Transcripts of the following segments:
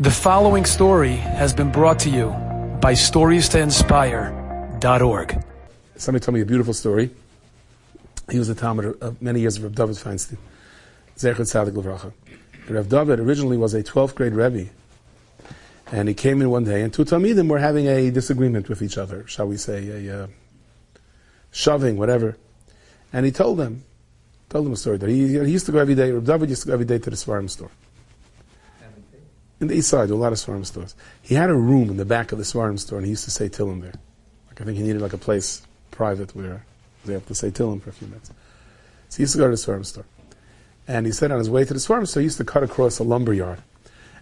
The following story has been brought to you by StoriesToInspire.org. Somebody told me a beautiful story. He was a Talmid of many years of Rav David Feinstein. Zecher Tzadik Levracha. Rav David originally was a 12th grade Rebbe. And he came in one day, and two Talmidim were having a disagreement with each other, shall we say, a uh, shoving, whatever. And he told them, told them a story that he, he used to go every day, Rav David used to go every day to the Seforim store in the east side, a lot of Seforim stores. He had a room in the back of the Seforim store, and he used to say Tillim there. Like I think he needed like a place private where they have to say Tillim for a few minutes. So he used to go to the Seforim store. And he said on his way to the Seforim store, he used to cut across a lumber yard.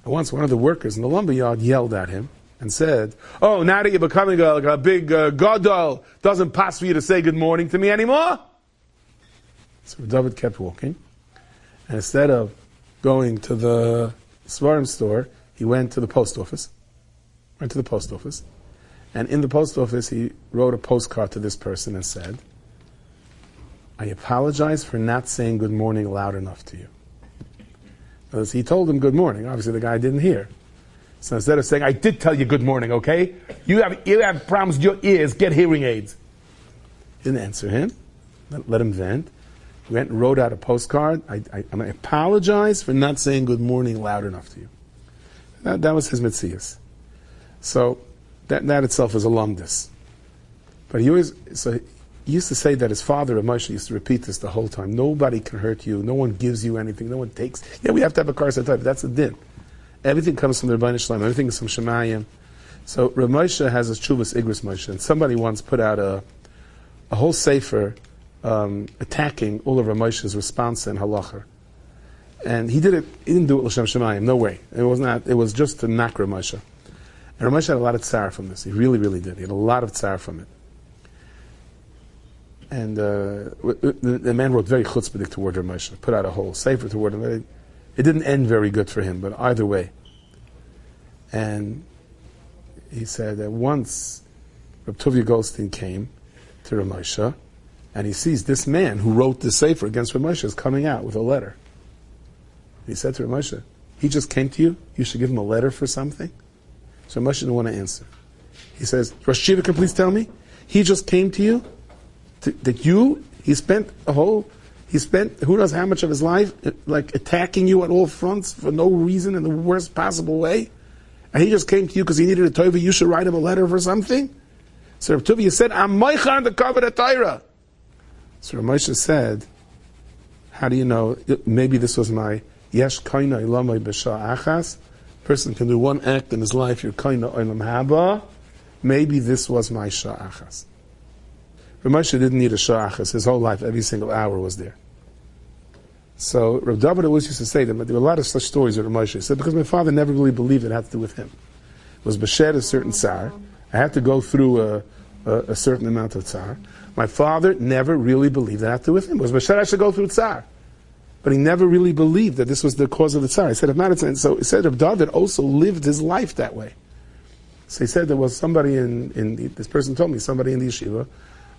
And once one of the workers in the lumber yard yelled at him and said, Oh, now that you're becoming a, like a big uh, godol, doesn't pass for you to say good morning to me anymore? So David kept walking. And instead of going to the Seforim store, he went to the post office. Went to the post office. And in the post office, he wrote a postcard to this person and said, I apologize for not saying good morning loud enough to you. Because he told him good morning. Obviously, the guy didn't hear. So instead of saying, I did tell you good morning, okay? You have, you have problems with your ears, get hearing aids. He didn't answer him. Let, let him vent went and wrote out a postcard. I, I, I apologize for not saying good morning loud enough to you. That, that was his mitzias. So that, that itself is a. But he always, so he used to say that his father, Moshe, used to repeat this the whole time. Nobody can hurt you. No one gives you anything. No one takes. Yeah, we have to have a car type. That's a din. Everything comes from the Ribbono Shel Olam. Everything is from Shemayim. So Ramosha has a chuvas Igros Moshe, and somebody once put out a, a whole sefer um, attacking of Ramosha's response in halacha. And he did it, he didn't do it l'shem shemayim, no way. It was not, it was just to knock Ramosha. And Ramosha had a lot of tsar from this. He really, really did. He had a lot of tsar from it. And uh, the, man wrote very chutzpahdik toward Ramosha, put out a whole sefer toward him. It, it didn't end very good for him, but either way. And he said that once Reb Tuvia Goldstein came to Ramosha, and he sees this man who wrote the Sefer against Ramosha is coming out with a letter. He said to Ramosha, he just came to you, you should give him a letter for something? So Ramosha didn't want to answer. He says, Rosh Yeshiva, can please tell me? He just came to you? To, that you, he spent a whole, he spent who knows how much of his life like attacking you at all fronts for no reason in the worst possible way? And he just came to you because he needed a Tova, you should write him a letter for something? So Tuvia said, I'm Moicha on the cover of Torah. So Ramosha said, how do you know? Maybe this was my yesh kaina ilamay b'sha achas. Person can do one act in his life. You're kaina olam haba. Maybe this was my shah achas. Ramosha didn't need a shah achas. His whole life, every single hour was there. So Rav David always used to say that, but there were a lot of such stories with Ramosha. He said, because my father never really believed it had to do with him. It was Bashert a certain tsar. I had to go through a, a, certain amount of tsar. My father never really believed that I to with him. Was Mashiach I should go through tsar. But he never really believed that this was the cause of the tsar. He said, if not, it's, so he said, if David also lived his life that way. So he said there was somebody in, in this person told me, somebody in the yeshiva,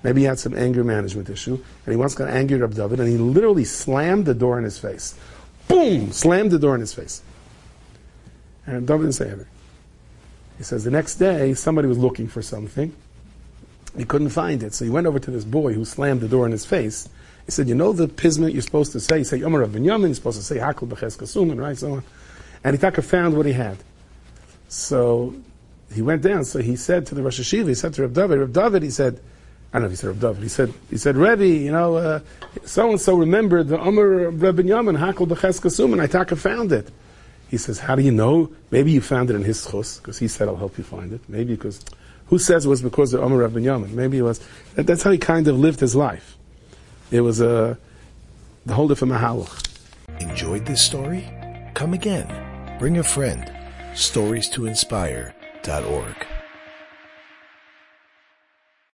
maybe he had some anger management issue, and he once got angry at David, and he literally slammed the door in his face. Boom! Slammed the door in his face. And David didn't say anything. He says the next day, somebody was looking for something, he couldn't find it. So he went over to this boy who slammed the door in his face. He said, you know the pismet you're supposed to say? You say Yomer Ben Yamin, you're supposed to say Hakul Beches Kasuman, right? So on. And he taka found what he had. So he went down. So he said to the Rosh Hashiva, he said to Reb David, Reb David, he said, I don't know if he said Reb David, he said, he said, Rebbe, you know, so and so remembered the Omer of Reb Yamin, Hakul Beches Kasuman, I taka found it. He says, how do you know? Maybe you found it in his chus, because he said, I'll help you find it. Maybe because who says it was because of Omer Rabban Yamin? Maybe it was. That's how he kind of lived his life. It was a the whole different mahalach. Enjoyed this story? Come again. Bring a friend. Stories to inspire.org.